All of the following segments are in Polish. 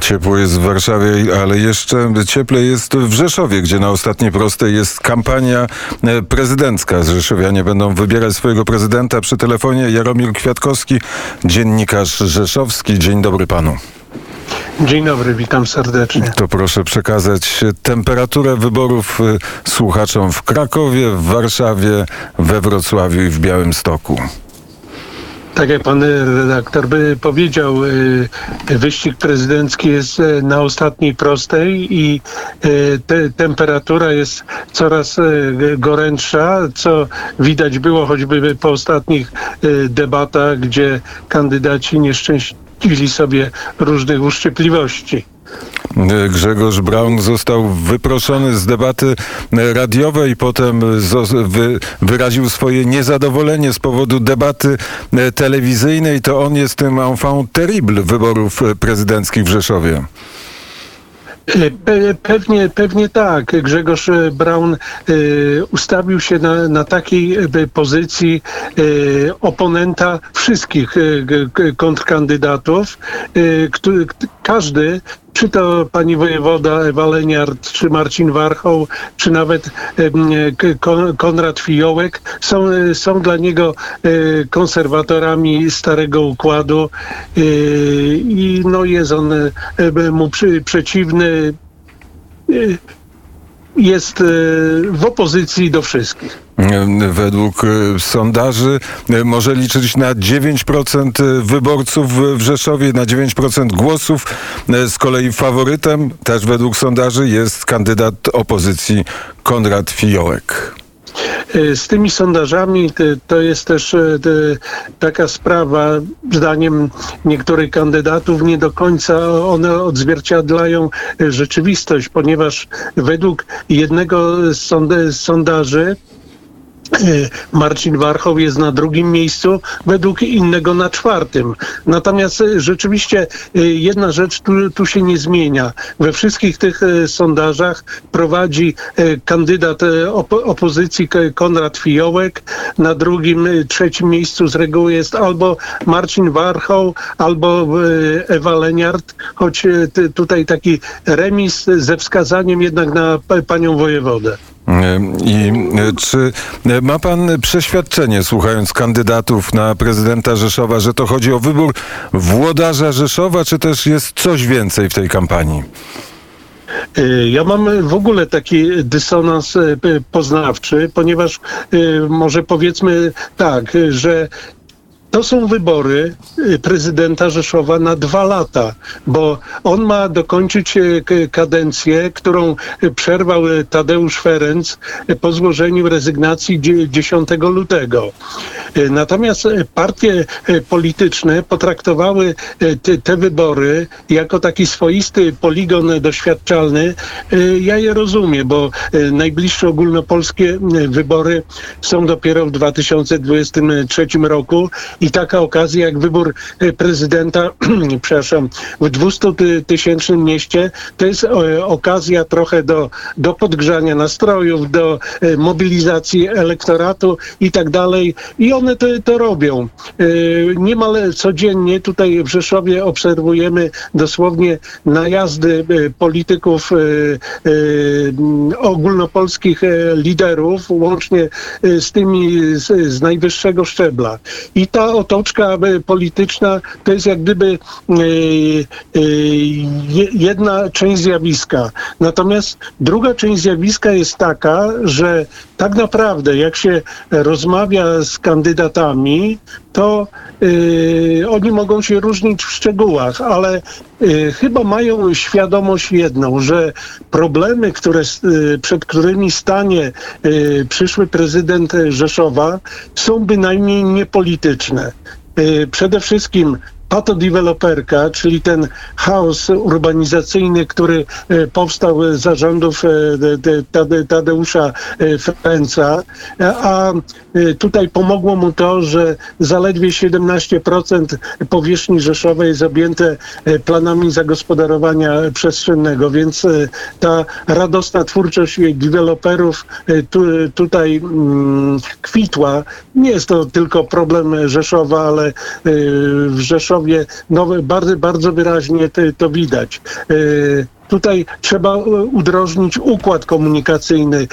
Ciepło jest w Warszawie, ale jeszcze cieplej jest w Rzeszowie, gdzie na ostatniej prostej jest kampania e, prezydencka. Rzeszowianie będą wybierać swojego prezydenta przy telefonie. Jaromir Kwiatkowski, dziennikarz rzeszowski. Dzień dobry panu. Dzień dobry, witam serdecznie. To proszę przekazać temperaturę wyborów e, słuchaczom w Krakowie, w Warszawie, we Wrocławiu i w Białymstoku. Tak jak pan redaktor by powiedział, y, wyścig prezydencki jest y, na ostatniej prostej i y, te, temperatura jest coraz gorętsza, co widać było choćby po ostatnich debatach, gdzie kandydaci nie szczęścili sobie różnych uszczypliwości. Grzegorz Braun został wyproszony z debaty radiowej, potem wyraził swoje niezadowolenie z powodu debaty telewizyjnej. To on jest tym enfant terrible wyborów prezydenckich w Rzeszowie. Pewnie, pewnie tak. Grzegorz Braun y, ustawił się na, na takiej pozycji y, oponenta wszystkich y, kontrkandydatów. Każdy czy to pani wojewoda Ewa Leniart, czy Marcin Warchoł, czy nawet Konrad Fiołek są, są dla niego e, konserwatorami starego układu e, i no jest on e, mu przeciwny jest w opozycji do wszystkich. Według sondaży może liczyć na 9% wyborców w Rzeszowie, na 9% głosów. Z kolei faworytem, też według sondaży, jest kandydat opozycji Konrad Fiołek. Z tymi sondażami to jest też taka sprawa, zdaniem niektórych kandydatów, nie do końca one odzwierciedlają rzeczywistość, ponieważ według jednego z sondaży E, Marcin Warchoł jest na drugim miejscu, według innego na czwartym. Natomiast e, rzeczywiście e, jedna rzecz tu, tu się nie zmienia. We wszystkich tych sondażach prowadzi kandydat opozycji Konrad Fiołek. Na drugim, trzecim miejscu z reguły jest albo Marcin Warchoł, albo Ewa Leniart, choć tutaj taki remis ze wskazaniem jednak na panią wojewodę. I czy ma pan przeświadczenie, słuchając kandydatów na prezydenta Rzeszowa, że to chodzi o wybór włodarza Rzeszowa, czy też jest coś więcej w tej kampanii? E, ja mam w ogóle taki dysonans e, poznawczy, ponieważ e, może powiedzmy tak, że to są wybory y, prezydenta Rzeszowa na dwa lata, bo on ma dokończyć y, kadencję, którą przerwał y, Tadeusz Ferenc po złożeniu rezygnacji 10 lutego. Natomiast partie polityczne potraktowały te, te wybory jako taki swoisty poligon doświadczalny. Ja je rozumiem, bo najbliższe ogólnopolskie wybory są dopiero w 2023 roku taka okazja jak wybór e, prezydenta, przepraszam, w 200 tysięcznym mieście, to jest e, okazja trochę do, do podgrzania nastrojów, do e, mobilizacji elektoratu i tak dalej. I one to, to robią. Niemal codziennie tutaj w Rzeszowie obserwujemy dosłownie najazdy polityków ogólnopolskich liderów, łącznie z tymi z, z najwyższego szczebla. I ta otoczka polityczna to jest jak gdyby e, e, jedna część zjawiska. Natomiast druga część zjawiska jest taka, że tak naprawdę jak się rozmawia z kandydatami, to oni mogą się różnić w szczegółach, ale y, chyba mają świadomość jedną, że problemy, które, y, przed którymi stanie przyszły prezydent Rzeszowa, są bynajmniej niepolityczne. Przede wszystkim patodeweloperka, czyli ten chaos urbanizacyjny, który e, powstał za rządów e, Tadeusza e, Ferenca, a tutaj pomogło mu to, że zaledwie 17% powierzchni Rzeszowej jest objęte planami zagospodarowania przestrzennego, więc ta radosna twórczość deweloperów tu, tutaj mm, kwitła. Nie jest to tylko problem Rzeszowa, ale w Rzeszowie Rzeszowie, no, bardzo, bardzo wyraźnie to, widać. Tutaj trzeba udrożnić układ komunikacyjny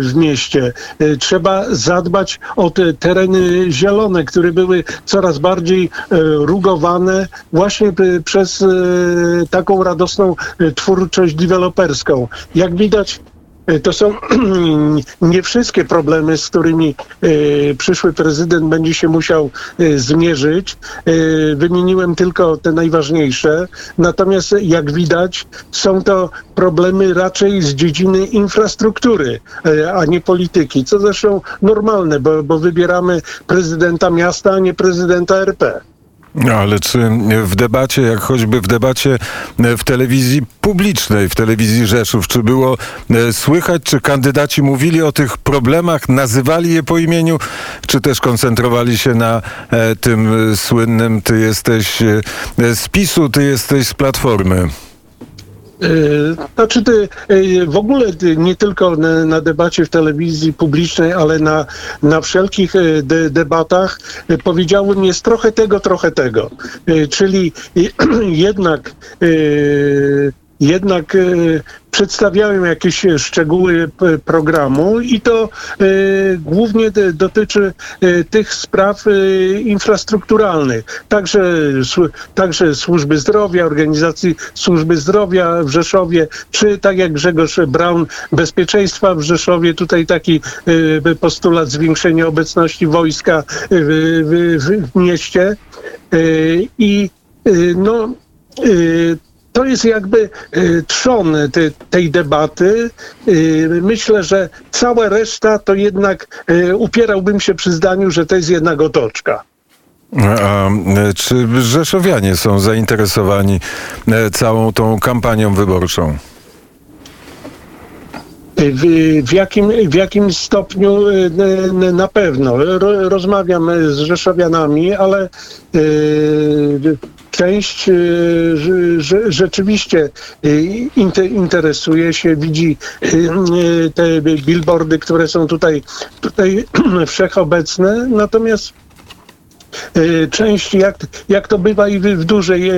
w mieście. Trzeba zadbać o te tereny zielone, które były coraz bardziej rugowane właśnie przez taką radosną twórczość deweloperską. Jak widać, to są nie wszystkie problemy, z którymi e, przyszły prezydent będzie się musiał e, zmierzyć. Wymieniłem tylko te najważniejsze. Natomiast jak widać, są to problemy raczej z dziedziny infrastruktury, a nie polityki, co zresztą normalne, bo, bo wybieramy prezydenta miasta, a nie prezydenta RP. Ale czy w debacie, jak choćby w debacie w telewizji publicznej, w telewizji Rzeszów, czy było e, słychać, czy kandydaci mówili o tych problemach, nazywali je po imieniu, czy też koncentrowali się na e, tym słynnym ty jesteś e, z PiSu, ty jesteś z Platformy? Znaczy, w ogóle nie tylko na, na, debacie w telewizji publicznej, ale na, na wszelkich e, de, debatach powiedziałbym jest trochę tego, trochę tego. Czyli jednak jednak e, przedstawiałem jakieś szczegóły programu i to e, głównie dotyczy e, tych spraw infrastrukturalnych, także, także służby zdrowia, organizacji służby zdrowia w Rzeszowie, czy tak jak Grzegorz Braun, bezpieczeństwa w Rzeszowie, tutaj taki postulat zwiększenia obecności wojska w, w, w mieście. I no to jest jakby y, trzon tej debaty. Y, myślę, że cała reszta to jednak y, upierałbym się przy zdaniu, że to jest jednak otoczka. A czy Rzeszowianie są zainteresowani całą tą kampanią wyborczą? W, w, jakim, w jakim stopniu na pewno. Rozmawiam z Rzeszowianami, ale część y, rzeczywiście y, interesuje się, widzi y, te billboardy, które są tutaj, tutaj wszechobecne, natomiast część, jak, jak to bywa i w dużej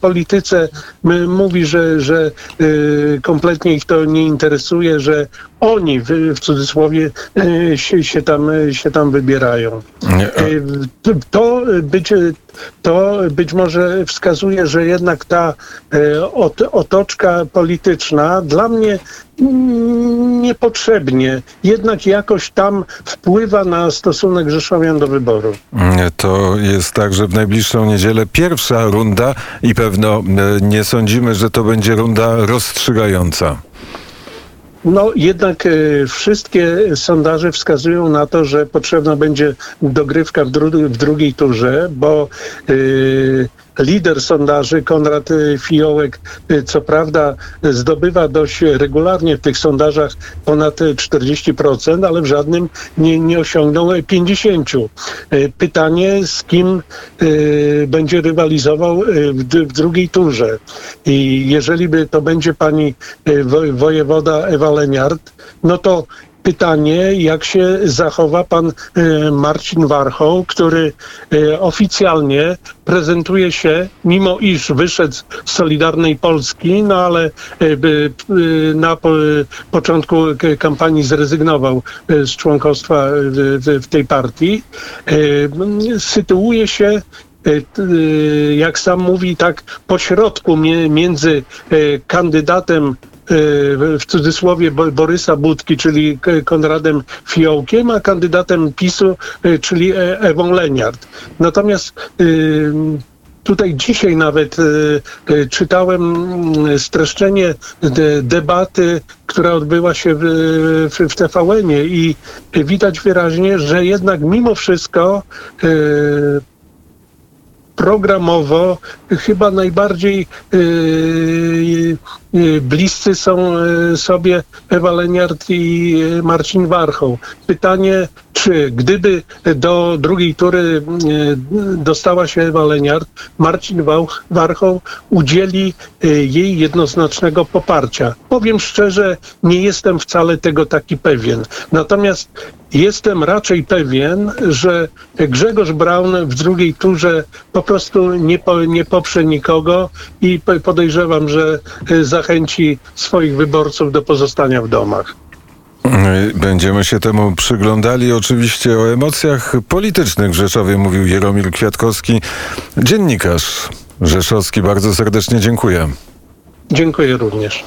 polityce, mówi, że, że kompletnie ich to nie interesuje, że oni w, w cudzysłowie się, się, tam, się tam wybierają. To być, to być może wskazuje, że jednak ta e, otoczka polityczna dla mnie niepotrzebnie jednak jakoś tam wpływa na stosunek Rzeszowian do wyboru. To jest tak, że w najbliższą niedzielę pierwsza runda i pewno e, nie sądzimy, że to będzie runda rozstrzygająca. No jednak y, wszystkie sondaże wskazują na to, że potrzebna będzie dogrywka w, dru w drugiej turze, bo y, lider sondaży, Konrad y, Fiołek, y, co prawda zdobywa dość regularnie w tych sondażach ponad 40%, ale w żadnym nie, nie osiągnął 50%. Y, pytanie, z kim będzie rywalizował w, w drugiej turze. I jeżeli by to będzie pani wojewoda Ewa Leniart, no to pytanie, jak się zachowa pan e, Marcin Warchoł, który e, oficjalnie prezentuje się, mimo iż wyszedł z Solidarnej Polski, no ale e, na początku kampanii zrezygnował z członkostwa w tej partii, sytuuje się jak sam mówi, tak pośrodku między kandydatem w cudzysłowie Borysa Budki, czyli Konradem Fiołkiem, a kandydatem PiSu, e, czyli e, Ewą Leniart. Natomiast y, Tutaj dzisiaj nawet y, czytałem mm, streszczenie debaty, która odbyła się w, w, TVN-ie i widać wyraźnie, że jednak mimo wszystko y, programowo chyba najbardziej yy, yy, bliscy są yy, sobie Ewa Leniart i Marcin Warchoł. Pytanie, czy gdyby do drugiej tury e, dostała się Ewa Leniart, Marcin Warchoł udzieli e, jej jednoznacznego poparcia. Powiem szczerze, nie jestem wcale tego taki pewien. Natomiast jestem raczej pewien, że Grzegorz Braun w drugiej turze po prostu nie, po, nie poprze nikogo i po- podejrzewam, że e, zachęci swoich wyborców do pozostania w domach. Będziemy się temu przyglądali. Oczywiście o emocjach politycznych w Rzeszowie mówił Jaromir Kwiatkowski, dziennikarz rzeszowski. Bardzo serdecznie dziękuję. Dziękuję również.